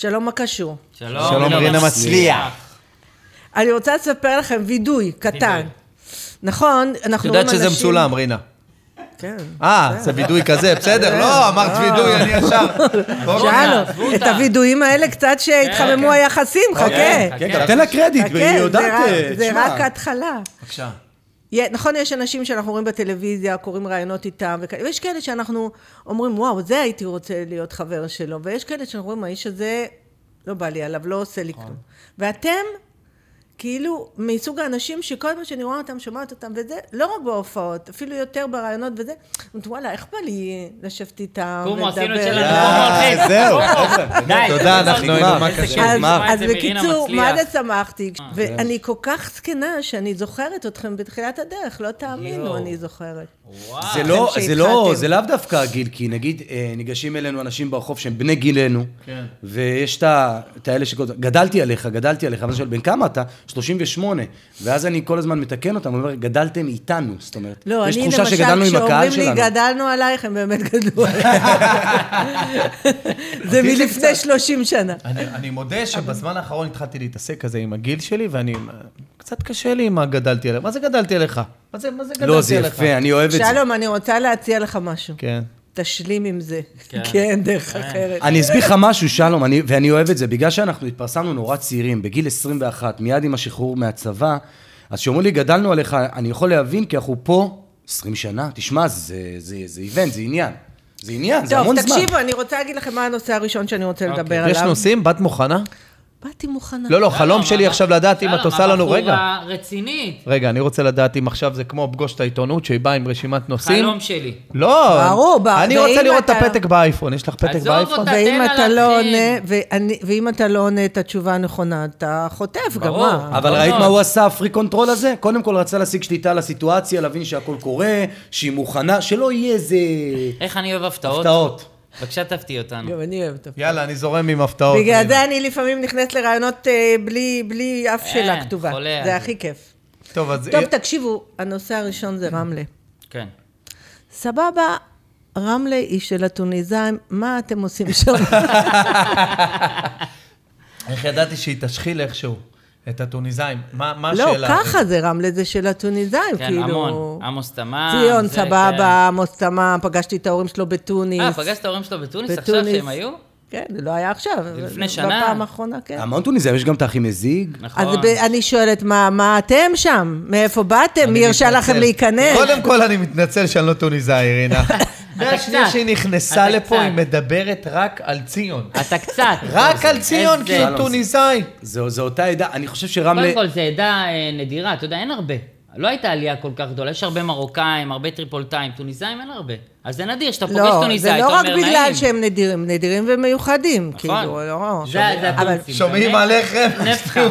שלום, מה קשור? שלום, שלום, רינה מצליח. אני רוצה לספר לכם וידוי קטן. נכון, את אנחנו רואים יודעת אנשים... שזה מצולם, רינה. כן. אה, זה וידוי כזה, בסדר, לא, אמרת וידוי, אני ישר. שאלנו, עזבו את אותה. הווידויים האלה קצת שהתחממו כן. היחסים, חכה. כן, כן, תן לה קרדיט, והיא זה יודעת, רק- אה, זה תשמע. רק ההתחלה. בבקשה. נכון, יש אנשים שאנחנו רואים בטלוויזיה, קוראים ראיונות איתם, וכאלה, ויש כאלה שאנחנו אומרים, וואו, זה הייתי רוצה להיות חבר שלו, ויש כאלה שאנחנו רואים, האיש הזה, לא בא לי עליו, לא עושה לי כלום. ואתם, כאילו, מסוג האנשים שכל פעם שאני רואה אותם, שומעת אותם, וזה, לא רק בהופעות, אפילו יותר בראיונות וזה, אומרת, וואלה, איך בא לי לשבת איתם, קומו, עשינו את לדבר?" שלנו. אה, זהו, תודה, אנחנו נגמר. היינו מה. כיף אז, בקיצור. מה זה שמחתי, ואני כל כך זקנה שאני זוכרת אתכם בתחילת הדרך, לא תאמינו. אני זוכרת. זה לא, זה לא. זה לאו דווקא הגיל, כי נגיד אה, ניגשים אלינו אנשים ברחוב שהם בני גילנו, כן. ויש את האלה שכל הזמן, גדלתי עליך, גדלתי עליך, ואז אני שואל, בן כמה אתה? 38. ואז אני כל הזמן מתקן אותם, אומר, גדלתם איתנו, זאת אומרת, לא, יש אני תחושה למשל, שגדלנו עם הקהל כשאומרים לי שלנו. גדלנו עלייך, הם באמת גדלו עלייך. זה מלפני קצת- 30 שנה. אני, אני מודה שבזמן האחרון התחלתי להתעסק כזה עם הגיל שלי, ואני... קצת קשה לי עם מה גדלתי עליך. מה זה גדלתי עליך? מה זה, מה זה גדלתי לא, עליך? זה יפה, אני אוהב את זה. שלום, אני רוצה להציע לך משהו. כן. תשלים עם זה. כן. כי אין דרך אחרת. אני אסביר לך משהו, שלום, אני, ואני אוהב את זה. בגלל שאנחנו התפרסמנו נורא צעירים, בגיל 21, מיד עם השחרור מהצבא, אז כשאומרים לי, גדלנו עליך, אני יכול להבין, כי אנחנו פה 20 שנה. תשמע, זה, זה, זה איבנט, זה עניין. זה עניין, זה טוב, המון זמן. תקשיבו, אני רוצה להגיד לכם מה הנושא הראשון שאני רוצה לדבר עליו. יש נושאים? באת מוכנה? באתי מוכנה. לא, לא, חלום שלי עכשיו לדעת אם את עושה לנו... רגע. הבחורה רצינית. רגע, אני רוצה לדעת אם עכשיו זה כמו פגוש את העיתונות, שהיא באה עם רשימת נושאים. חלום שלי. לא, ברור, ב- אני ואם רוצה לראות את אתה- הפתק באייפון. יש לך פתק עזוב באייפון? אותה. ואם תן אתה לה לא להתחיל. עונה, ואני- ואם אתה לא עונה את התשובה הנכונה, אתה חוטף, גם ברור. מה? אבל לא ראית. מה הוא עשה, הפרי קונטרול הזה? קודם כל רצה להשיג שליטה על הסיטואציה, להבין שהכל קורה, שהיא מוכנה, שלא יהיה איזה... איך אני אוהב הפתעות. הפתעות. בבקשה תפתיע אותנו. גם אני אוהבת. יאללה, אני זורם עם הפתעות. בגלל. זה אני לפעמים נכנסת לרעיונות אה, בלי- בלי אף שאלה אין, כתובה. זה זה. הכי כיף. טוב, אז... טוב, תקשיבו, הנושא הראשון זה רמלה. כן. סבבה, רמלה היא של הטוניסאים, מה אתם עושים שם? איך ידעתי שהיא תשחיל איכשהו את הטוניסאים? מה מה לא, השאלה? ככה זה רמלה, זה של הטוניסאים, כן, כאילו... המון. עמוס תמם. ציון, זה, כן. סבבה, עמוס תמם, פגשתי את ההורים שלו בתוניס. אה, פגשת את ההורים שלו בתוניס עכשיו בתוניס. שהם היו? כן, זה לא היה עכשיו. לפני שנה. בפעם האחרונה, כן. המון טוניסאים, יש גם את האחים מזיג. נכון. אז ב- אני שואלת, מה מה אתם שם? מאיפה באתם? מי הרשה. לכם להיכנס? קודם כל, אני מתנצל שאני לא טוניסאי, רינה. מהשנייה. שהיא נכנסה אתה לפה, קצת. היא מדברת רק על ציון. אתה קצת. רק על ציון, איזה- כאילו טוניסאי. זו, זו אותה עדה, אני חושב שרמלה... קודם כל, זו עדה אה, נדירה, אתה יודע, אין הרבה. לא הייתה עלייה כל כך גדולה, יש הרבה מרוקאים, הרבה טריפולטאים, טוניסאים אין הרבה. אז זה נדיר, שאתה פוגש לא, טוניסאי, זה אתה לא רק אומר בגלל נעים. שהם נדירים, נדירים ומיוחדים, נכון. כאילו, לא... זה זה הטוניסים. שומעים? עליכם,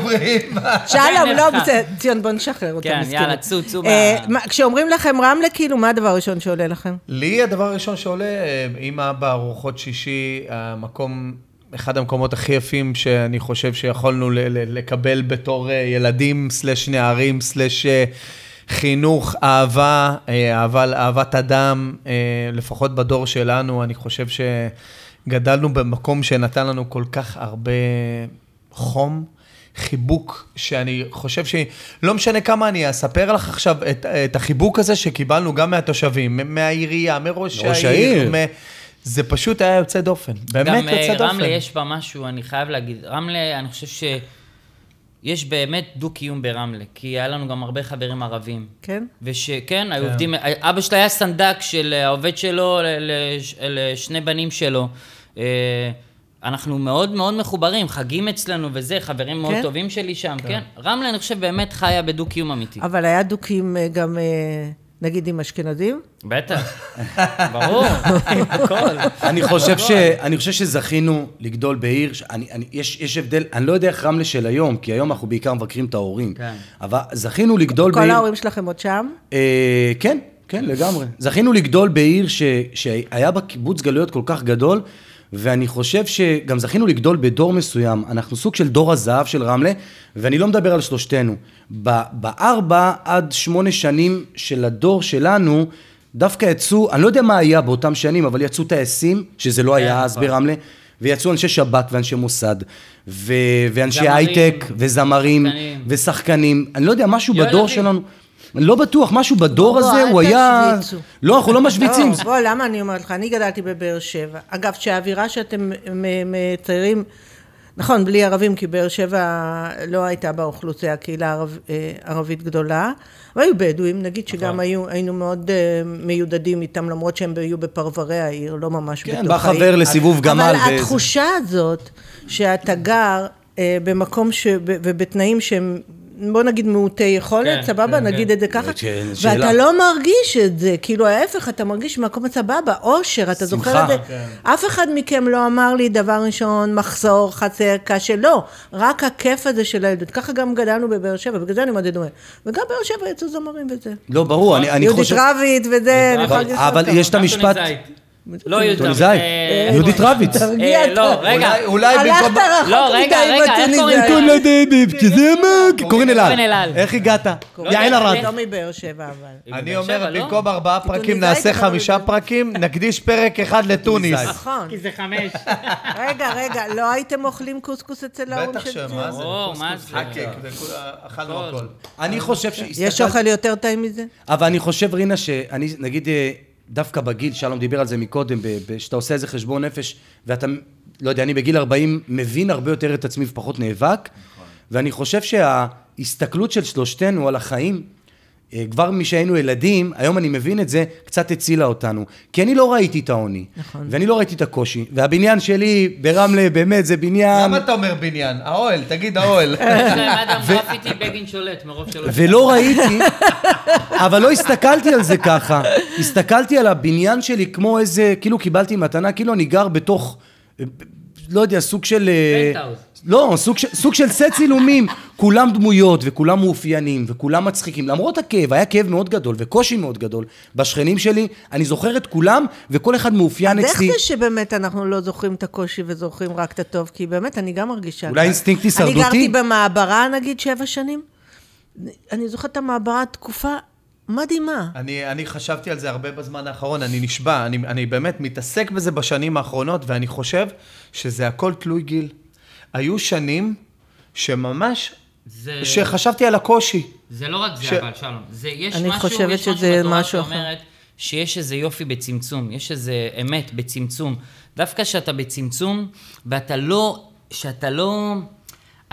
בריאים. שלום, לא, ציון, בוא נשחרר אותה, כן. יאללה, צאו, צאו אה, כשאומרים לכם רמלה, כאילו, מה הדבר הראשון שעולה לכם? לי הדבר הראשון שעולה, אה, עם אבא, ארוחות שישי, המקום, אחד המקומות הכי יפים שאני חושב שיכולנו לקבל בתור אה, ילדים, סלש נערים, סלש אה, חינוך, אהבה, אה, אהבה, אהבת אדם, לפחות בדור שלנו, אני חושב שגדלנו במקום שנתן לנו כל כך הרבה חום. חיבוק, שאני חושב שלא משנה כמה אני אספר לך עכשיו את, את החיבוק הזה שקיבלנו גם מהתושבים, מהעירייה, מראש ראש העיר. העיר. מ... זה פשוט היה יוצא דופן, באמת גם אה, יוצא דופן. רמלה יש בה משהו, אני חייב להגיד. רמלה, אני חושב שיש באמת דו-קיום ברמלה, כי היה לנו גם הרבה חברים ערבים. כן? ושכן, היו עובדים, אבא שלי היה סנדק של העובד שלו לש- לשני בנים שלו. אה, אנחנו מאוד מאוד מחוברים, חגים אצלנו וזה, חברים מאוד כן? טובים שלי שם, כן. רמלה, אני חושב, באמת חיה בדו-קיום אמיתי. אבל היה דוקים אה, גם, אה, נגיד, עם אשכנזים? בטח, ברור, הכל. אני חושב, ש, אני חושב שזכינו לגדול בעיר, ש- אני, אני, יש, יש הבדל, אני לא יודע איך רמלה של היום, כי היום אנחנו בעיקר מבקרים את ההורים, כן. אבל זכינו לגדול כל בעיר... ההורים שלכם עוד שם? אה, כן, כן, לגמרי. זכינו לגדול בעיר ש, שהיה בה קיבוץ גלויות כל כך גדול, ואני חושב שגם זכינו לגדול בדור מסוים. אנחנו סוג של דור הזהב של רמלה, ואני לא מדבר על שלושתנו. בארבע עד שמונה שנים של הדור שלנו, דווקא יצאו, אני לא יודע מה היה באותם שנים, אבל יצאו טייסים, שזה לא היה אז נכון. ברמלה. ויצאו אנשי שב"כ ואנשי מוסד, ו- ואנשי הייטק, וזמרים, שחקנים. ושחקנים. אני לא יודע, משהו יואל בדור אביב. שלנו, לא בטוח, משהו בדור בוא, הזה, הוא היה... תשוויצו. לא, אנחנו לא משוויצים. לא, בוא, למה אני אומרת לך? אני גדלתי בבאר שבע. אגב, שהאווירה שאתם מציירים, נכון, בלי ערבים, כי באר שבע לא הייתה באוכלוסייה קהילה ערב, אה, ערבית גדולה, אבל היו בדואים, נגיד שגם נכון. היו, היינו מאוד אה, מיודדים איתם, למרות שהם היו בפרברי העיר, לא ממש כן, בתוך בא העיר. חבר לסיבוב גמל. אבל וזה. התחושה הזאת, שאתה גר אה, במקום ש... ובתנאים שהם... בוא נגיד מעוטי יכולת, כן, סבבה, כן, נגיד כן. את זה ככה, כן, שאלה. ואתה לא מרגיש את זה, כאילו ההפך, אתה מרגיש במקום הסבבה, אושר, אתה זוכר שמחה. את זה? אף אחד מכם לא אמר לי דבר ראשון, מחסור, חצר, קשה, לא, רק הכיף הזה של הילדות, ככה גם גדלנו בבאר שבע, בגלל זה אני מאוד דומה, וגם באר שבע יצאו זמרים וזה. לא, ברור, אני, אני יהודית חושב... רביץ וזה, אני יכולה להגיד אבל כמה. יש את המשפט... לא יהודית אה, יהודית רביץ. תרגיע אה, לא, אתה. רגע. אולי- אולי הלכת במקום... רחוק לא, רגע, מדי רגע, איך בטוניסאי. קוראים לה? קוראים לה דבי, שזה מה? קוראים קוראים אל אל על. איך הגעת? לא יעל ארד. לא מבאר שבע אבל. אני אומר, לא? במקום ארבעה פרקים נעשה חמישה לא. פרקים, נקדיש פרק אחד לתוניס. נכון. כי זה חמש. רגע, רגע, לא הייתם אוכלים קוסקוס אצל ההורים בטח של שמה זה? או, מה זה? חקק, וכול- אכלנו הכל. הכל. אני חושב יש שהסתכלתי... אוכל יותר טעים מזה? אבל אני חושב, רינה, שאני, נגיד, אה, דווקא בגיל, שלום דיבר על זה מקודם, שאתה עושה איזה חשבון נפש, ואתה, לא יודע, אני בגיל 40 מבין הרבה יותר את עצמי ופחות נאבק, ואני חושב שההסתכלות של שלושתנו על החיים, כבר משהיינו ילדים, היום אני מבין את זה, קצת הצילה אותנו. כי אני לא ראיתי את העוני, נכון. ואני לא ראיתי את הקושי, והבניין שלי ברמלה, באמת, זה בניין... למה אתה אומר בניין? האוהל, תגיד האוהל. יש להם אדם גרפיטי בגין שולט מרוב שלא... ולא ראיתי, אבל לא הסתכלתי על זה ככה. הסתכלתי על הבניין שלי כמו איזה, כאילו קיבלתי מתנה, כאילו אני גר בתוך, אה, לא יודע, סוג של... אה, פנטהאוז. לא, סוג סוג של סט צילומים. כולם דמויות וכולם מאופיינים וכולם מצחיקים. למרות הכאב, היה כאב מאוד גדול וקושי מאוד גדול. בשכנים שלי, אני זוכר את כולם, וכל אחד מאופיין אז איך אצלי. זה שבאמת אנחנו לא זוכרים את הקושי וזוכרים רק את הטוב? כי באמת, אני גם מרגישה... אולי. אינסטינקט אני הישרדותי? גרתי במעברה, נגיד, שבע שנים. אני זוכרת את המעברה תקופה מדהימה. אני, אני חשבתי על זה הרבה בזמן האחרון, אני נשבע, אני, אני באמת מתעסק בזה בשנים האחרונות, ואני חושב שזה הכל תלוי גיל. היו שנים שממש, זה- שחשבתי על הקושי. זה לא רק זה, ש- אבל שלום. זה, יש אני משהו, חושבת יש שזה בתורה משהו אחר. שאומרת שיש איזה יופי בצמצום, יש איזה אמת בצמצום. דווקא כשאתה בצמצום, ואתה לא, שאתה לא...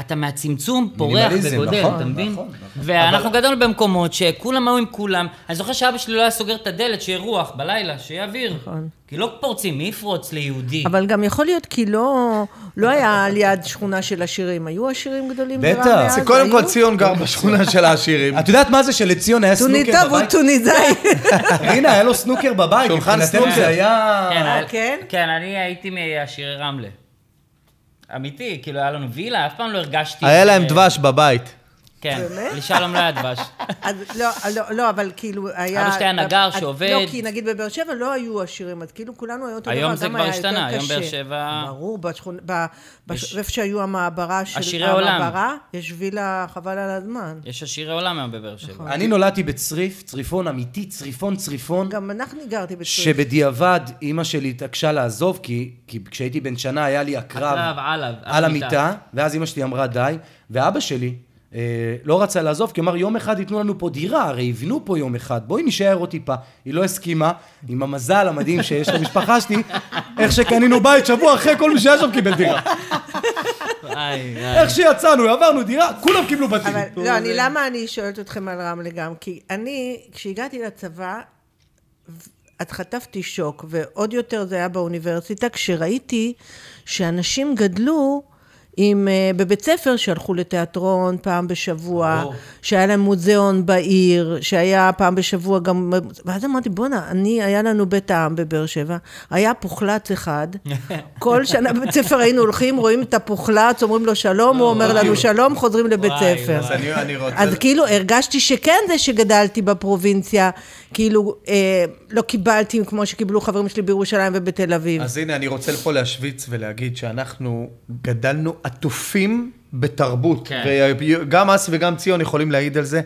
אתה מהצמצום פורח מינימליזם, וגודל, נכון, אתה מבין? נכון, ואנחנו גדלנו במקומות שכולם היו עם כולם. אני זוכר שאבא שלי לא היה סוגר את הדלת, שיהיה רוח בלילה, שיהיה אוויר. נכון. כי לא פורצים, מי יפרוץ ליהודי? אבל גם יכול להיות כי לא, לא היה על יד שכונה של עשירים. היו עשירים גדולים בטח. ברמלה אז? זה קודם כל? ציון גר בשכונה של העשירים. את יודעת מה זה שלציון היה סנוקר הוא בבית? טוניסאי. רינה, היה לו סנוקר בבית. שולחן סנוקר. זה היה... כן, היה- כן? כן, אני הייתי מעשירי רמלה. אמיתי, כאילו היה לנו וילה, אף פעם לא הרגשתי... היה להם דבש בבית. כן, באמת? לשלום לא היה דבש. לא, לא, לא, אבל כאילו היה... אבא שלי היה נגר שעובד. לא, כי נגיד בבאר שבע לא היו עשירים, אז כאילו כולנו היו אותו דבר, היום זה כבר השתנה, היום באר. שבע- ברור, איפה שהיו המעברה של... עשירי עולם. יש וילה חבל על הזמן. יש עשירי עולם היום בבאר שבע. אני נולדתי בצריף, צריפון אמיתי, צריפון צריפון, גם אנחנו גרתי בצריף. שבדיעבד אימא שלי התעקשה לעזוב, כי, כשהייתי בן שנה היה לי הקרב הקרב על על המיטה. ואז אימא שלי אמרה די, ואבא שלי לא רצה לעזוב, כי אמר יום אחד ייתנו לנו פה דירה, הרי יבנו פה יום אחד, בואי נישאר עוד טיפה. היא לא הסכימה, עם המזל המדהים שיש למשפחה שלי, איך שקנינו בית שבוע אחרי כל מי שהיה שם קיבל דירה. איך שיצאנו, עברנו דירה, כולם קיבלו בתים. אבל לא, אני, למה אני שואלת אתכם על רמלה גם? כי אני, כשהגעתי לצבא, אז חטפתי שוק, ועוד יותר זה היה באוניברסיטה, כשראיתי שאנשים גדלו עם, אה, בבית ספר שהלכו לתיאטרון פעם בשבוע, ברור. שהיה להם מוזיאון בעיר, שהיה פעם בשבוע גם... ואז אמרתי, בואנה, אני, היה לנו בית העם בבאר שבע, היה פוחלץ אחד, כל שנה בבית ספר היינו הולכים, רואים את הפוחלץ, אומרים לו שלום, הוא אומר לנו שלום, חוזרים לבית ספר. אז כאילו הרגשתי שכן זה שגדלתי בפרובינציה, כאילו אה, לא קיבלתי כמו שקיבלו חברים שלי בירושלים ובתל אביב. אז הנה, אני רוצה פה להשוויץ ולהגיד שאנחנו גדלנו עטופים בתרבות, כן. וגם אסי וגם ציון יכולים להעיד על זה,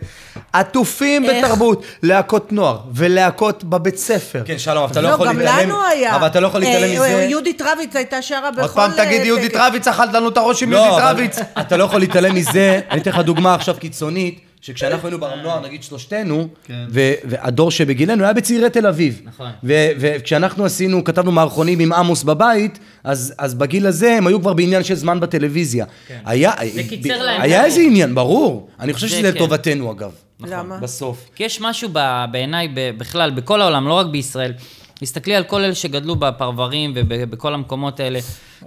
עטופים איך? בתרבות, להקות נוער ולהקות בבית ספר. כן, שלום, אבל אתה לא לא, יכול גם להתעלם... לנו היה. אבל אתה לא יכול להתעלם אה, מזה... יהודית רביץ הייתה שרה בכל... עוד פעם תגיד אה, יהודית טקס. רביץ, אכלת לנו את הראש עם לא, יהודית רביץ. אתה לא יכול להתעלם מזה, אני אתן לך דוגמה עכשיו קיצונית, שכשאנחנו היינו ברם נוער, נגיד שלושתנו, כן. ו- והדור שבגילנו היה בצעירי תל אביב. נכון. ו- וכשאנחנו עשינו, כתבנו מערכונים עם עמוס בבית, אז, אז בגיל הזה הם היו כבר בעניין של זמן בטלוויזיה. היה, זה קיצר ב- להם היה איזה. עניין, ברור. אני חושב זה שזה כן. לטובתנו אגב. למה? בסוף. כי יש משהו ב- בעיניי, ב- בכלל, בכל העולם, לא רק בישראל. תסתכלי על כל אלה שגדלו בפרברים ובכל המקומות האלה.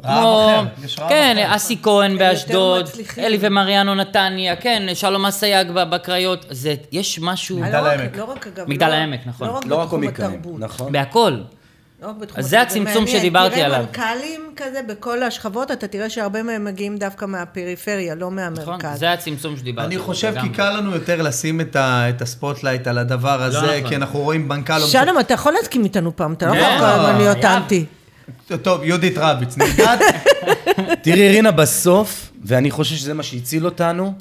רעב אחר, יש רעב כן, אחר. אסי כהן באשדוד. אלי ומריאנו נתניה, כן, שלום אסייג בקריות. זה, יש משהו מגדל לא העמק. לא רק אגב... מגדל לא- העמק, נכון. לא רק לא רק בתחום התרבות. נכון. בהכל. לא בתחום אז זה. הצמצום. שדיברתי עליו. תראה מנכ"לים כזה בכל השכבות, אתה תראה שהרבה מהם מגיעים דווקא מהפריפריה, לא נכון? מהמרכז. זה הצמצום שדיברתי אני עליו, חושב כי. קל לנו יותר לשים את ה- את הספוטלייט על הדבר הזה, נכון. כי אנחנו רואים מנכ"ל... לא שלום, אתה יכול להסכים איתנו פעם, אתה לא כן, יכול כל הזמן להיות. אנטי. טוב, יהודית רביץ, נרגעת? תראי, רינה, בסוף, ואני חושב שזה מה שהציל אותנו,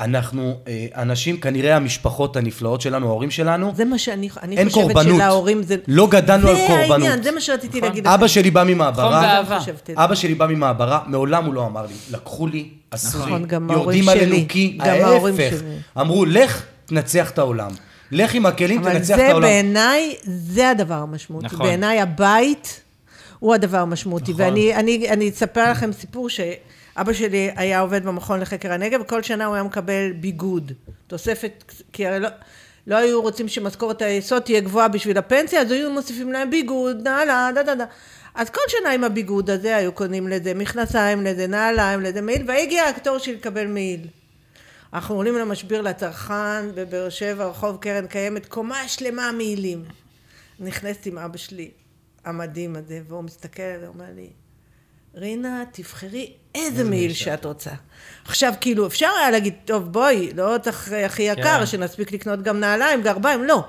אנחנו אה, אנשים, כנראה המשפחות הנפלאות שלנו, ההורים שלנו, זה מה שאני אני אין חושבת קורבנות. שלהורים זה... לא גדלנו על קורבנות. זה העניין, זה מה שרציתי להגיד לך. אבא שלי בא ממעברה, זה. אבא שלי בא ממעברה, מעולם הוא לא אמר לי, לקחו לי, עשו נכון, לי, גם יורדים עלינו כי ההפך. אמרו, לך, תנצח את העולם. לך אין הכלים, אבל תנצח את זה העולם. בעיניי, זה הדבר המשמעותי. נכון. בעיניי הבית הוא הדבר המשמעותי. נכון. ואני אני, אני אספר לכם סיפור שאבא שלי היה עובד במכון לחקר הנגב, וכל שנה הוא היה מקבל ביגוד, תוספת, כי הרי לא... לא היו רוצים שמשכורת היסוד תהיה גבוהה בשביל הפנסיה, אז היו מוסיפים להם ביגוד, נעלה, דה דה דה. אז כל שנה עם הביגוד הזה היו קונים לזה מכנסיים, לזה נעליים, לזה מעיל, והגיע התור לקבל מעיל. אנחנו עולים למשביר לצרכן בבאר שבע, רחוב קרן קיימת, קומה שלמה מעילים. נכנסת עם אבא שלי, המדהים הזה, והוא מסתכל עליי ואומר לי, רינה, תבחרי איזה מעיל שאת רוצה. עכשיו, כאילו, אפשר היה להגיד, טוב, בואי, לא צריך הכי יקר, כן. שנספיק לקנות גם נעליים, גרביים, לא.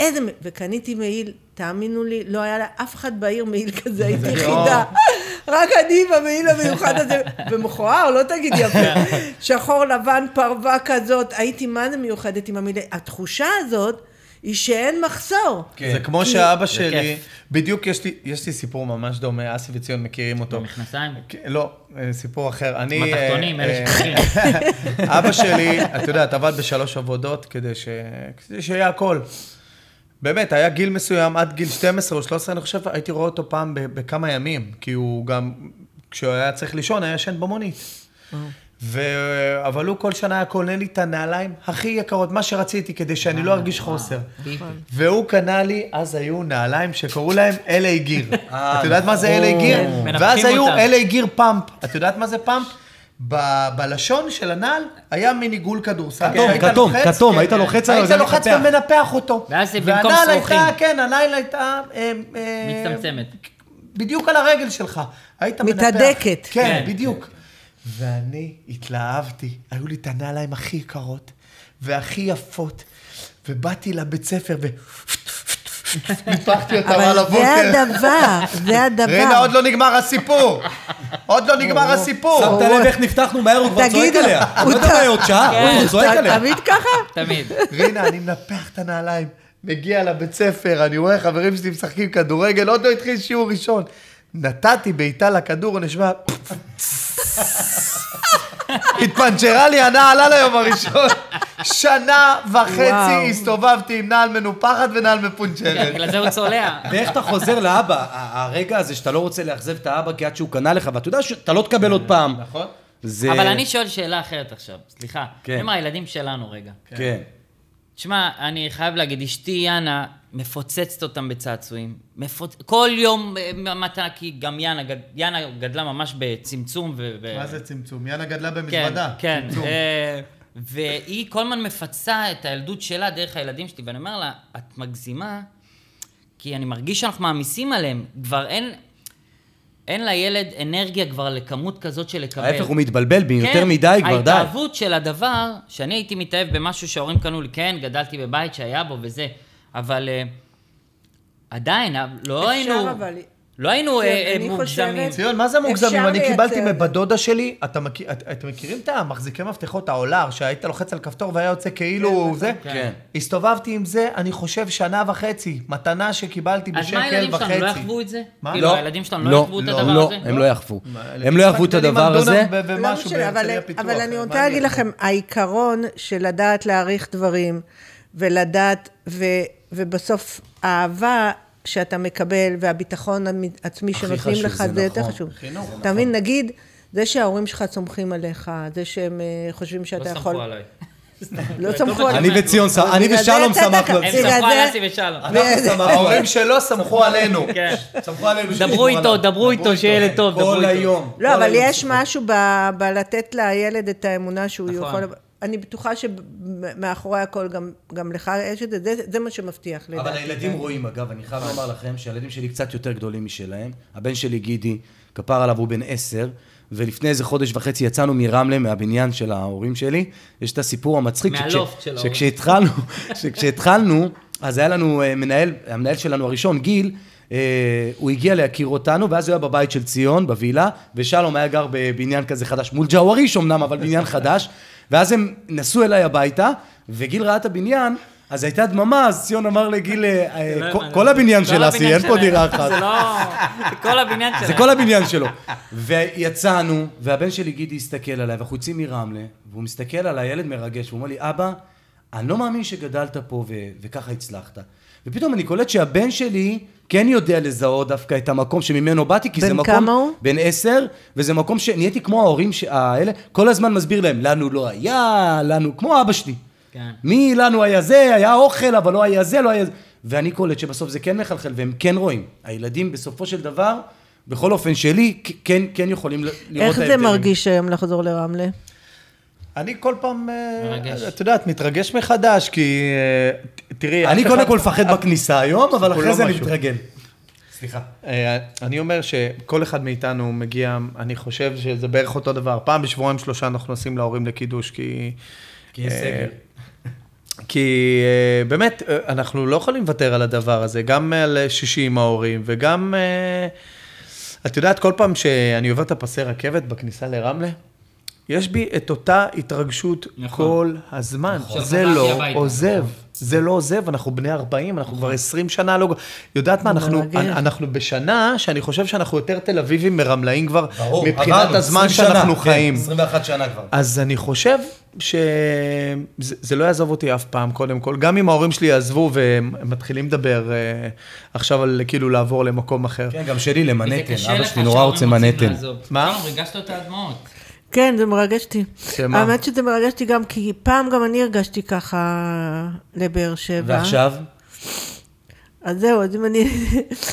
איזה, וקניתי מעיל, תאמינו לי, לא היה לאף אחד בעיר מעיל כזה, הייתי יחידה. רק אני במעיל המיוחד הזה, ומכוער, לא תגיד יפה. שחור לבן, פרווה כזאת, הייתי מה זה מיוחדת עם המעיל. התחושה הזאת היא שאין מחסור. כן. זה כמו כי- שאבא שלי. בדיוק יש לי, יש לי סיפור ממש דומה, אסי וציון מכירים אותו. במכנסיים? כן, לא, אה, סיפור אחר. אני... בתחתונים, אה, אלה אה, שחורים. אבא שלי, אתה יודע, עבד בשלוש עבודות כדי, ש... כדי שיהיה הכל. באמת, היה גיל מסוים, עד גיל 12 או 13, אני חושב, הייתי רואה אותו פעם בכמה ימים, כי הוא גם, כשהוא היה צריך לישון, היה ישן במונית. ו... אבל הוא כל שנה היה קונה לי את הנעליים הכי יקרות, מה שרציתי, כדי שאני לא ארגיש חוסר. והוא קנה לי, אז היו נעליים שקראו להם LA גיר. אה, את יודעת מה זה. LA גיר? ואז היו. LA גיר פאמפ. את יודעת מה זה פאמפ? ב- בלשון של הנעל היה מין עיגול כדורסל. כתום, כתום, לוחץ, כתום, כן. היית לוחץ עליו, היית לוחץ. ומנפח אותו. ואז זה במקום והנעל שרוכים. הייתה, כן, הנעל הייתה... אה, אה, מצטמצמת. בדיוק על הרגל שלך. היית מנפח. מתהדקת. כן, כן. בדיוק. ואני התלהבתי, היו לי את הנעליים הכי יקרות והכי יפות, ובאתי לבית ספר ו... ניפחתי אותם על אבל הבוקר. זה הדבר, זה הדבר. רינה, עוד לא נגמר הסיפור. עוד לא נגמר הסיפור. שמת לב איך נפתחנו מהר, הוא כבר צועק עליה. הוא לא יודע מה עוד שעה, כן. הוא כבר צועק עליה. תמיד ככה? תמיד. רינה, אני מנפח את הנעליים, מגיע לבית ספר, אני רואה חברים שלי משחקים כדורגל, עוד לא התחיל שיעור ראשון. נתתי בעיטה לכדור, הוא נשמע... התפנצ'רה לי הנעל על היום הראשון. שנה וחצי. הסתובבתי עם נעל מנופחת ונעל כן, מפונצ'רת. בגלל זה הוא צולע. ואיך אתה חוזר לאבא, הרגע הזה שאתה לא רוצה לאכזב את האבא כי עד שהוא קנה לך, ואתה יודע שאתה לא תקבל עוד פעם. נכון? זה... אבל אני שואל שאלה אחרת עכשיו, סליחה. כן. הם הילדים שלנו רגע. כן. תשמע, אני חייב להגיד, אשתי יאנה מפוצצת אותם בצעצועים. מפוצ... כל יום אה, מתנה, כי גם יאנה, גד... יאנה גדלה ממש בצמצום ו... מה זה צמצום? יאנה גדלה כן, במזוודה. כן. אה, והיא כל הזמן מפצה את הילדות שלה דרך הילדים שלי, ואני אומר לה, את מגזימה, כי אני מרגיש שאנחנו מעמיסים עליהם. כבר אין... אין לילד אנרגיה כבר לכמות כזאת של לקבל. ההפך, הוא מתבלבל בי, יותר כן, מדי כבר, די. ההתאהבות של הדבר, שאני הייתי מתאהב במשהו שההורים קנו לי, כן, גדלתי בבית שהיה בו וזה, אבל uh, עדיין, אה, לא היינו... אפשר אבל... לא היינו כן, אה, אה, מוגזמים. ציון, מה זה מוגזמים? אני קיבלתי לייצר. מבת דודה שלי, אתם מכירים את המחזיקי מפתחות העולר, שהיית לוחץ על כפתור והיה יוצא כאילו זה? כן. הסתובבתי עם זה, אני חושב, שנה וחצי. מתנה שקיבלתי אז מה בשקל הילדים וחצי. שלנו לא יחוו את זה? מה? כאילו, לא. הילדים שלנו לא לא, יחוו את לא, הדבר לא, הזה? הם לא יחוו. הם לא יחוו את הדבר הזה. לא אבל, אני רוצה להגיד? לכם, העיקרון של לדעת להעריך דברים, ולדעת, ו, ובסוף האהבה שאתה מקבל, והביטחון העצמי שנותנים לך, זה זה יותר נכון. חשוב. חינוך. אתה מבין, נגיד, זה שההורים שלך סומכים עליך, זה שהם אה, חושבים לא שאתה יכול... סמכו עליי. לא סמכו עליך. אני וציון, אני ושלום. ככה. הם סמכו זה- על אסי ושלום. ההורים שלו סמכו עלינו. כן. סמכו עלינו דברו איתו. דברו איתו, שיהיה ילד טוב, דברו כל. היום. לא, אבל יש. משהו בלתת לילד את האמונה שהוא נכון. יכול... אני בטוחה שמאחורי הכל גם, גם לך יש את זה, זה, זה מה שמבטיח לדעתי. אבל הילדים רואים, אגב, אני חייב לומר לכם שהילדים שלי קצת יותר גדולים משלהם. הבן שלי, גידי, כפר עליו, הוא בן עשר, ולפני איזה חודש וחצי יצאנו מרמלה, מהבניין של ההורים שלי. יש את הסיפור המצחיק. שכש- מהלופט של ההורים. שכשהתחלנו, שכשהתחלנו, אז היה לנו אה, מנהל, המנהל שלנו הראשון, גיל, הוא הגיע להכיר אותנו, ואז הוא היה בבית של ציון, בווילה, ושלום היה גר בבניין כזה חדש, מול ג'אווריש אמנם, אבל בניין חדש, ואז הם נסעו אליי הביתה, וגיל ראה את הבניין, אז הייתה דממה, אז ציון אמר לגיל, אה, אה, לא כל- הבניין של אסי, אין פה. דירה אחת. זה לא... כל הבניין שלהם. זה כל הבניין שלו. ויצאנו, והבן שלי גידי הסתכל עליי, ואנחנו יוצאים מרמלה, והוא מסתכל על הילד מרגש, והוא אומר לי, אבא, אני לא מאמין שגדלת פה וככה הצלחת. ופתאום אני קולט שהבן שלי כן יודע לזהות דווקא את המקום שממנו באתי, כי בן זה מקום... כמה הוא? בן עשר, וזה מקום שנהייתי כמו ההורים האלה, כל הזמן מסביר להם, לנו לא היה, לנו, כמו אבא שלי. כן. מי לנו היה זה, היה אוכל, אבל לא היה זה, לא היה זה. ואני קולט שבסוף זה כן מחלחל, והם כן רואים. הילדים בסופו של דבר, בכל אופן שלי, כן, כן יכולים לראות את איך זה ההבדלים. מרגיש היום לחזור לרמלה? אני כל פעם, אה, מרגש. את יודעת, מתרגש מחדש, כי אה, תראי, אני קודם כל מפחד בכניסה היום, אבל אחרי לא זה אני. מתרגל. סליחה. אה, אני אומר שכל אחד מאיתנו מגיע, אני חושב שזה בערך אותו דבר. פעם בשבועיים שלושה אנחנו נוסעים להורים לקידוש, כי... כי יש סגר. כי באמת, אנחנו לא יכולים לוותר על הדבר הזה, גם על שישי עם ההורים, וגם, את יודעת, כל פעם שאני עובר את הפסי רכבת בכניסה לרמלה, יש בי את אותה התרגשות נכון. כל הזמן. נכון. זה לא הביתה. עוזב. זה לא עוזב, אנחנו בני 40, אנחנו כבר 20 שנה לא... יודעת מה, אנחנו. אנחנו בשנה שאני חושב שאנחנו יותר תל אביבים מרמלאים כבר, ברור, מבחינת הזמן 20 שנה, שאנחנו כן, חיים. 21 שנה כבר. אז אני חושב שזה זה לא יעזוב אותי אף פעם, קודם כל. גם אם ההורים שלי יעזבו והם הם מתחילים לדבר אה, עכשיו על כאילו לעבור למקום אחר. כן, גם שלי למנהטן, אבא שלי נורא רוצה מנהטן. מה? שלום, ריגשת אותי עד דמעות. כן, זה מרגש אותי. שמה? האמת שזה מרגש אותי גם, כי פעם גם אני הרגשתי ככה לבאר שבע. ועכשיו? אז זהו, אז אם אני...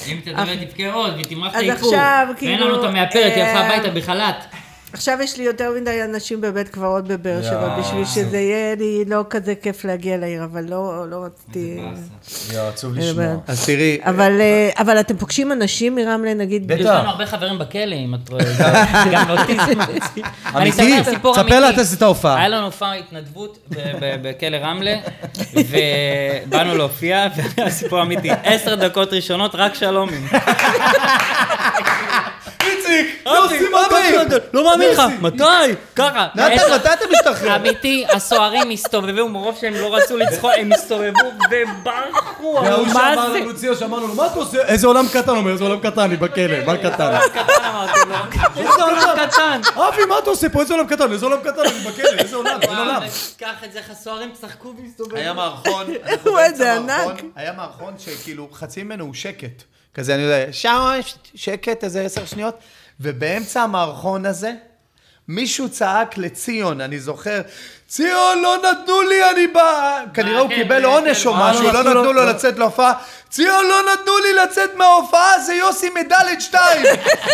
אם תדבר תבכה עוד ותמרח את אז האיפור. עכשיו, ואין כאילו, לנו את המאפרת, היא הלכה אה, הביתה בחל"ת. עכשיו יש לי יותר מדי אנשים בבית קברות בבאר שבע. בשביל שזה יהיה לי לא כזה כיף להגיע לעיר, אבל לא לא רציתי... יואו, עצוב אה, לשמוע. אז תראי, אבל, אה, אבל אתם פוגשים אנשים מרמלה, נגיד... בטח. יש לנו הרבה חברים בכלא, אם את רואה. גם. אני אמיתי? אספר סיפור תספר לה. את ההופעה. היה לנו הופעה התנדבות ב- ב- בכלא רמלה, ובאנו להופיע, והיה סיפור אמיתי. עשר דקות ראשונות, רק שלומים. איציק, יוסי, מתי? לא מאמין לך. מתי? ככה. נתן, מתי אתה משתחרר? אמיתי, הסוהרים הסתובבו, מרוב שהם לא רצו לצחוק, הם הסתובבו וברחו, וההוא מה שאמר זה? לנו, ציון, שאמרנו לו, מה אתה עושה? איזה עולם קטן, אומר, איזה עולם קטן, אני בכלא, מה קטן? לו, איזה עולם קטן. אבי, מה אתה עושה פה? איזה עולם קטן? איזה עולם קטן, אני בכלא, איזה עולם, אין עולם. קח את זה, איך הסוהרים צחקו והסתובבו. היה מערכון, איזה. היה מערכון שכאילו חצי ממנו הוא שקט. כזה, אני יודע, שם שקט, איזה עשר שניות, ובאמצע המערכון הזה, מישהו צעק לציון, אני זוכר, ציון, לא נתנו לי, אני בא... כנראה הוא כן, קיבל כן, עונש כן, או משהו, לא לא נתנו לו- לא. לצאת להופעה. ציון, לא נתנו לי לצאת מההופעה, זה יוסי מדלת שתיים.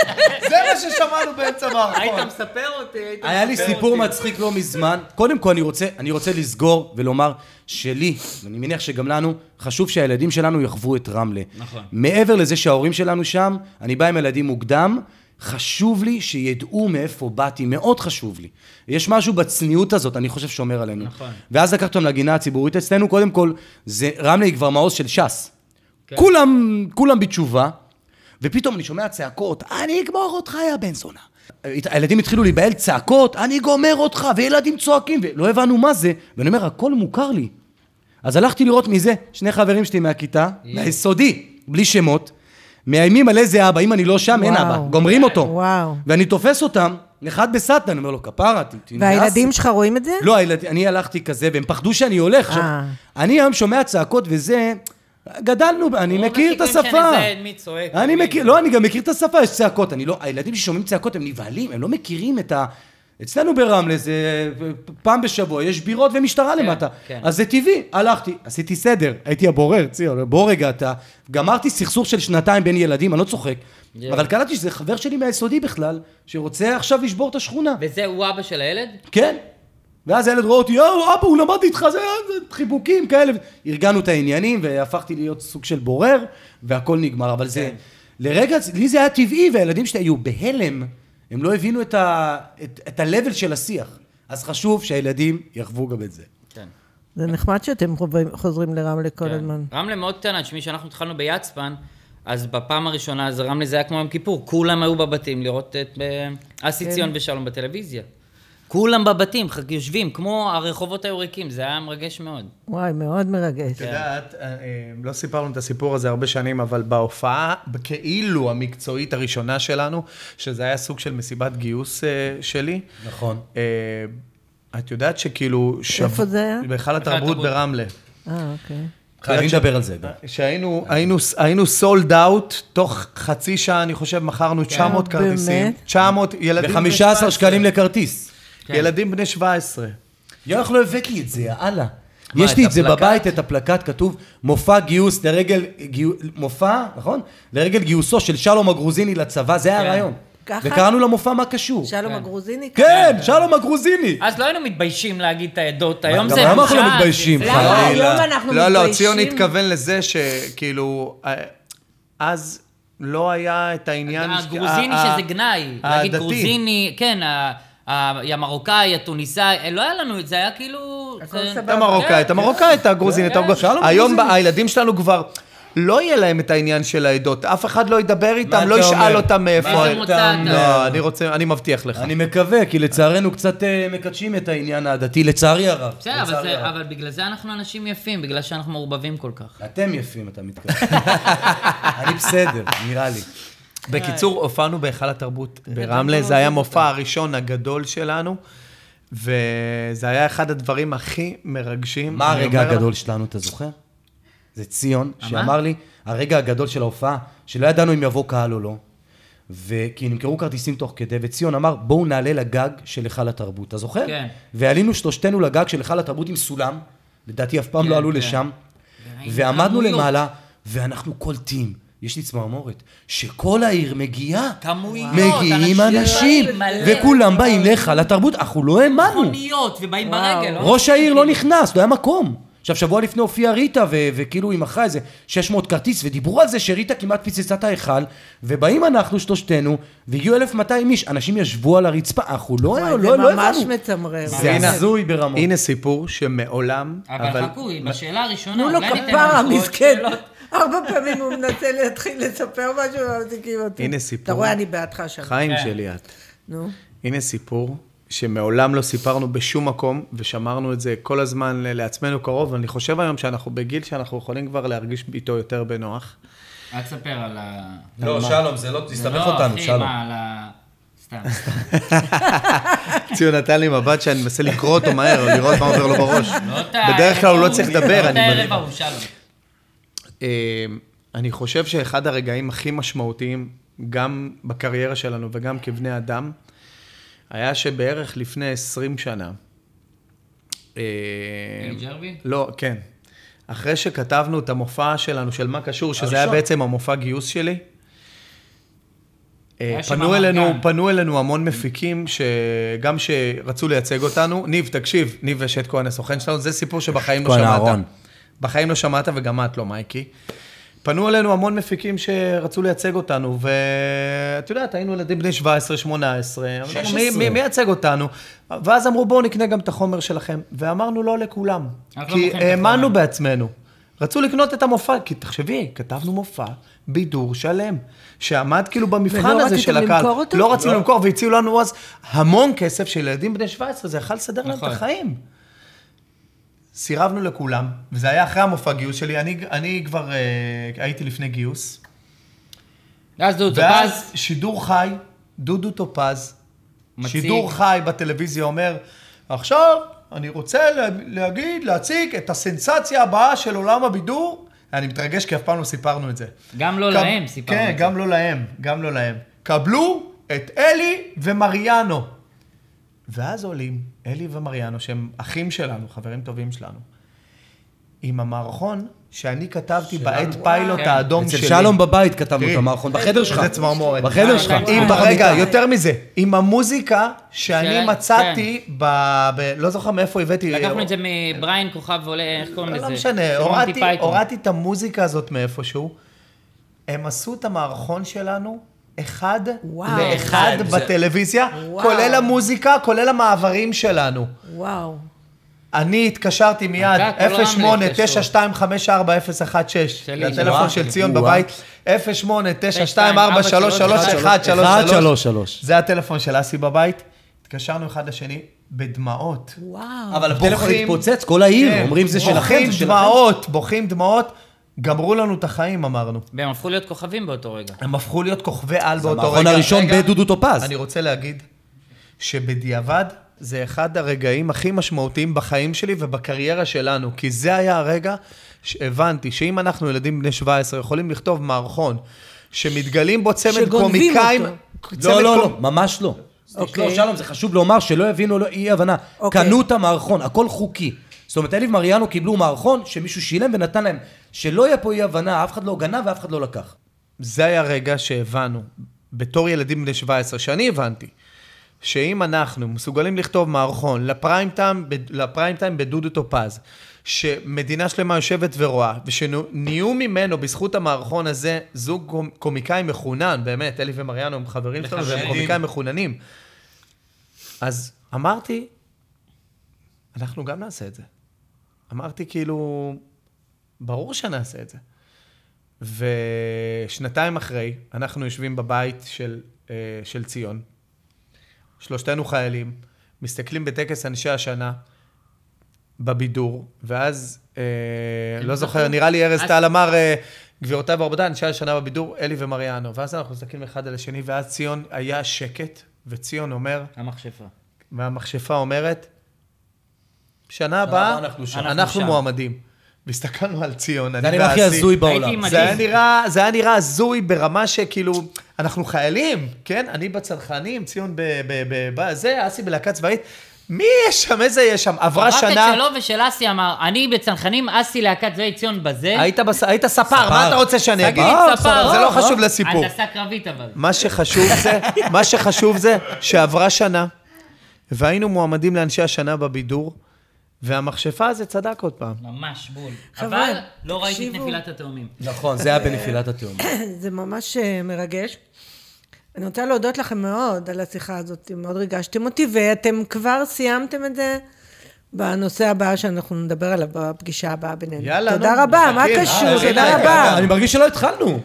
זה מה ששמענו באמצע היית המערכון. מספר אותי, היית היה לי מספר סיפור אותי. מצחיק לא מזמן. קודם כל, אני רוצה, אני רוצה לסגור ולומר שלי, ואני מניח שגם לנו, חשוב שהילדים שלנו יחוו את רמלה. נכון. מעבר לזה שההורים שלנו שם, אני בא עם ילדים מוקדם, חשוב לי שידעו מאיפה באתי, מאוד חשוב לי. יש משהו בצניעות הזאת, אני חושב, שומר עלינו. נכון. ואז לקחת אותם לגינה הציבורית אצלנו, קודם כל, זה, רמלה היא כבר מעוז של ש"ס. כן. כולם, כולם בתשובה. ופתאום אני שומע צעקות, אני אגמור אותך, יא בן זונה. הילדים התחילו להיבהל צעקות, אני גומר אותך, וילדים צועקים, ולא הבנו מה זה, ואני אומר, הכל מוכר לי. אז הלכתי לראות מי זה, שני חברים שלי מהכיתה, מהיסודי, בלי שמות, מאיימים על איזה אבא, אם אני לא שם, אין. אבא, גומרים אותו. וואו. ואני תופס אותם, אחד בסטנה, אני אומר לו, כפרה, ת- תנאס." והילדים שלך רואים את זה? לא, הילד, אני הלכתי כזה, והם פחדו שאני הולך. עכשיו, אה. אני היום שומע צעקות וזה, גדלנו, אני מכיר את השפה. אני מכיר, לא, אני גם מכיר את השפה, יש צעקות. אני לא, הילדים ששומעים צעקות הם נבהלים, הם לא מכירים את ה... אצלנו ברמלה זה פעם בשבוע, יש בירות ומשטרה למטה. כן. אז זה טבעי, הלכתי, עשיתי סדר, הייתי הבורר, ציון, בוא רגע אתה. גמרתי סכסוך של שנתיים בין ילדים, אני לא צוחק. יואו. אבל קלטתי שזה חבר שלי מהיסודי בכלל, שרוצה עכשיו לשבור את השכונה. וזה הוא אבא של הילד? כן. ואז הילד רואה אותי, יואו, אבא, הוא למד איתך, זה, חיבוקים כאלה. ארגנו את העניינים, והפכתי להיות סוג של בורר, והכל נגמר. אבל זה, לרגע, לי זה היה טבעי, והילדים שלי היו בהלם. הם לא הבינו את ה- את- את ה-level של השיח. אז חשוב שהילדים יחוו גם את זה. כן. זה נחמד שאתם חוזרים לרמלה כל כן. הזמן. רמלה מאוד קטנה, תשמעי, כשאנחנו התחלנו ביצפן, אז בפעם הראשונה, אז רמלה זה היה כמו יום כיפור, כולם היו בבתים לראות את אה, אסי כן. ציון ושלום בטלוויזיה. כולם בבתים, יושבים, כמו הרחובות היו ריקים, זה היה מרגש מאוד. וואי, מאוד מרגש. את יודעת, אה, אה, לא סיפרנו את הסיפור הזה הרבה שנים, אבל בהופעה, כאילו המקצועית הראשונה שלנו, שזה היה סוג של מסיבת גיוס אה, שלי, נכון. את יודעת שכאילו... איפה זה היה? בהיכל התרבות. ברמלה. אה, אוקיי. חייבים לדבר על זה. שהיינו היינו, היינו סולד אאוט, תוך חצי שעה, אני חושב, מכרנו 900 באמת? כרטיסים. 900 ילדים בני ב-15 17. שקלים לכרטיס. כן. ילדים בני 17. יואו, איך לא הבאת לי את זה, יאללה. מה, יש את לי את זה הפלקט? בבית, את הפלקט, כתוב מופע גיוס לרגל, גיו, מופע, נכון? לרגל גיוסו של שלום הגרוזיני לצבא, זה היה כן. הרעיון. ככה? וקראנו למופע מה קשור. שלום הגרוזיני? כן, שלום הגרוזיני. אז לא היינו מתביישים להגיד את העדות, היום זה היום אנחנו לא בושה, מתביישים, זה- למה? חלילה. היום אנחנו לא, לא, מתביישים. ציון התכוון לזה שכאילו, אה, אז לא היה את העניין... הגרוזיני שזה גנאי. להגיד הדתי. גרוזיני, כן, המרוקאי, התוניסאי, לא היה לנו את זה, היה כאילו... הכל זה- סבבה. את המרוקאית, כן, המרוקאית, הגרוזינית. כן, הגרוז- שלום היום הילדים שלנו כבר, לא יהיה להם את העניין של העדות. אף אחד לא ידבר איתם, לא אתה ישאל אומר? אותם מאיפה מאיזה הם. מוצא אתה? לא, אני רוצה, אני מבטיח לך. אני מקווה, כי לצערנו קצת אה, מקדשים את העניין הדתי, לצערי הרב. בסדר. אבל בגלל זה אנחנו אנשים יפים, בגלל שאנחנו מעורבבים כל כך. אתם יפים, אתה מתכוון. אני בסדר, נראה לי. בקיצור, הופענו בהיכל התרבות ברמלה, זה היה המופע הראשון הגדול שלנו, וזה היה אחד הדברים הכי מרגשים. מה הרגע הגדול שלנו, אתה זוכר? זה ציון, שאמר לי, הרגע הגדול של ההופעה, שלא ידענו אם יבוא קהל או לא, וכי נמכרו כרטיסים תוך כדי, וציון אמר, בואו נעלה לגג של היכל התרבות, אתה זוכר? כן. ועלינו שלושתנו לגג של היכל התרבות עם סולם, לדעתי אף פעם כן, לא עלו כן. לשם, ועמדנו. למעלה, ואנחנו קולטים, יש לי צמרמורת, שכל העיר מגיעה. כמויות, מגיעים אנשים, מלא. וכולם באים להיכל התרבות, אנחנו לא האמנו. מכוניות, ובאים וואו. ברגל. לא? ראש העיר לא נכנס, לא היה מקום. עכשיו, שבוע לפני הופיעה ריטה, ו- וכאילו היא מכרה איזה 600 כרטיס, ודיברו על זה שריטה כמעט פיצצה את ההיכל, ובאים אנחנו שלושתנו, והגיעו 1,200 איש, אנשים ישבו על הרצפה, אנחנו לא, וואי, לא, זה לא ממש הבנו. מצמרר. זה הזוי ברמות. הנה סיפור שמעולם, אבל חכו, בשאלה הראשונה, תנו לו אולי ניתן כפרה, לנו עוד מסכן. ארבע פעמים הוא מנסה להתחיל לספר משהו ומפסיקים אותו. הנה סיפור. אתה רואה, אני בעדך שם. חיים כן. שלי את. נו. הנה סיפור שמעולם לא סיפרנו בשום מקום, ושמרנו את זה כל הזמן לעצמנו קרוב, ואני חושב היום שאנחנו בגיל שאנחנו יכולים כבר להרגיש איתו יותר בנוח. אל תספר על ה... לא, שלום, זה לא, תסתבך לא, אותנו, אחי, שלום. מה, על ה... סתם. ציון נתן לי מבט שאני מנסה לקרוא אותו מהר, לראות מה עובר לו בראש. לא בדרך כלל הוא לא צריך לדבר, לא את אני הערב מבין. ההוא, שלום. אה, אני חושב שאחד הרגעים הכי משמעותיים, גם בקריירה שלנו וגם כבני אדם, היה שבערך לפני 20 שנה, ניל ג'רבי? לא, כן. אחרי שכתבנו את המופע שלנו, של מה קשור, שזה היה. בעצם המופע גיוס שלי, אה, פנו אלינו. פנו אלינו המון מפיקים, שגם שרצו לייצג אותנו. ניב, תקשיב, ניב ושט כהן, הסוכן שלנו, זה סיפור שבחיים לא כהן שמעת. בחיים לא שמעת, וגם את לא, מייקי. פנו אלינו המון מפיקים שרצו לייצג אותנו, ואת יודעת, היינו ילדים בני 17, 18, אמרנו, 16. מי, מי, מי ייצג אותנו? ואז אמרו, בואו נקנה גם את החומר שלכם. ואמרנו לא לכולם, לא כי את האמנו. בעצמנו. רצו לקנות את המופע, כי תחשבי, כתבנו מופע, בידור שלם, שעמד כאילו במבחן הזה של הקהל. למכור אותו? לא רצינו למכור, והציעו לנו אז המון כסף של ילדים בני 17, זה יכל לסדר להם את נכון. החיים. סירבנו לכולם, וזה היה אחרי המופע גיוס שלי, אני, אני כבר אה, הייתי לפני גיוס. ואז דודו ואז טופז, שידור חי, דודו טופז, מציג. שידור חי בטלוויזיה אומר, עכשיו אני רוצה לה- להגיד, להציג את הסנסציה הבאה של עולם הבידור. אני מתרגש כי אף פעם לא סיפרנו את זה. גם לא להם סיפרנו כן, את זה. גם לא להם, גם לא להם. קבלו את אלי ומריאנו. ואז עולים אלי ומריאנו, שהם אחים שלנו, חברים טובים שלנו, עם המערכון שאני כתבתי בעת פיילוט כן. האדום אצל שלי. שלום בבית כתבנו את המערכון, בחדר שלך. זה צמרמורת. בחדר שלך. עם, רגע. יותר מזה, עם המוזיקה שאני מצאתי ב... ב... לא זוכר מאיפה הבאתי. לקחנו את זה מבריין כוכב עולה, איך קוראים לזה? לא משנה. הורדתי את המוזיקה הזאת מאיפשהו. הם עשו את המערכון שלנו אחד וואו. לאחד זה- בטלוויזיה, וואו. כולל המוזיקה, כולל המעברים שלנו. וואו. אני התקשרתי מיד, אתה, כל רמלה 08 התקשרו. 9254016 שלי, לטלפון. של ציון. בבית, 08 133. זה הטלפון של אסי בבית. התקשרנו אחד לשני בדמעות. וואו. אבל הטלפון בוכים. התפוצץ, כל העיר, כן, אומרים זה שלכם, בוכים זה שלכם. דמעות, בוכים דמעות. גמרו לנו את החיים, אמרנו. והם הפכו להיות כוכבים באותו רגע. הם הפכו להיות כוכבי על זה באותו רגע. המערכון הראשון בדודו טופז. אני רוצה להגיד שבדיעבד זה אחד הרגעים הכי משמעותיים בחיים שלי ובקריירה שלנו, כי זה היה הרגע שהבנתי שאם אנחנו ילדים בני 17 יכולים לכתוב מערכון שמתגלים בו צמד שגונבים קומיקאים... אותו. צמד לא, לא, קומ- לא, ממש לא. אוקיי. לא, שלום, זה חשוב לומר שלא יבינו לא אי הבנה. אוקיי. קנו את המערכון, הכל חוקי. זאת אומרת, אלי ומריאנו קיבלו מערכון שמישהו שילם ונתן להם. שלא יהיה פה אי הבנה, אף אחד לא גנב ואף אחד לא לקח. זה היה רגע שהבנו, בתור ילדים בני 17, שאני הבנתי, שאם אנחנו מסוגלים לכתוב מערכון לפריים טיים, לפריים טיים בדודו טופז, שמדינה שלמה יושבת ורואה, ושנהיו ממנו, בזכות המערכון הזה, זוג קומ- קומיקאים מחונן, באמת, אלי ומריאנו הם חברים שלנו, והם. קומיקאים מחוננים. אז אמרתי, אנחנו גם נעשה את זה. אמרתי כאילו, ברור שנעשה את זה. ושנתיים אחרי, אנחנו יושבים בבית של, אה, של ציון, שלושתנו חיילים, מסתכלים בטקס אנשי השנה בבידור, ואז, אה, לא זוכר, נראה לי ארז טל אמר, אה, גבירותיי ורבותיי, אנשי השנה בבידור, אלי ומריאנו. ואז אנחנו מסתכלים אחד על השני, ואז ציון היה שקט, וציון אומר, המכשפה. והמכשפה אומרת, שנה הבאה הבאה אנחנו שם. אנחנו, אנחנו שם. מועמדים. והסתכלנו על ציון, זה אני הנראה הכי ואסי. הזוי הייתי בעולם. זה היה. נראה, זה היה נראה הזוי ברמה שכאילו, אנחנו חיילים, כן? אני בצנחנים, ציון ב- ב- ב- בזה, אסי בלהקה צבאית. מי יש שם? איזה יש שם? עברה רק שנה... את שלו ושל אסי אמר, אני בצנחנים, אסי להקת זוהי ציון בזה. היית, בס... היית ספר, מה אתה רוצה שאני אגיד? תגיד, אה, ספר. זה לא אה, חשוב לסיפור. הנדסה קרבית אבל. מה שחשוב זה, מה שחשוב זה שעברה שנה, והיינו מועמדים לאנשי השנה בבידור, והמכשפה הזה צדק עוד פעם. ממש בול. אבל לא ראיתי את. נפילת התאומים. נכון, זה היה בנפילת התאום. זה ממש אה, מרגש. אני רוצה להודות לכם מאוד על השיחה הזאת, מאוד ריגשתם אותי, ואתם כבר סיימתם את זה בנושא הבא שאנחנו נדבר עליו בפגישה הבאה בינינו. יאללה, תודה נו, רבה, מה. קשור? אה, תודה רבה. אני מרגיש שלא התחלנו.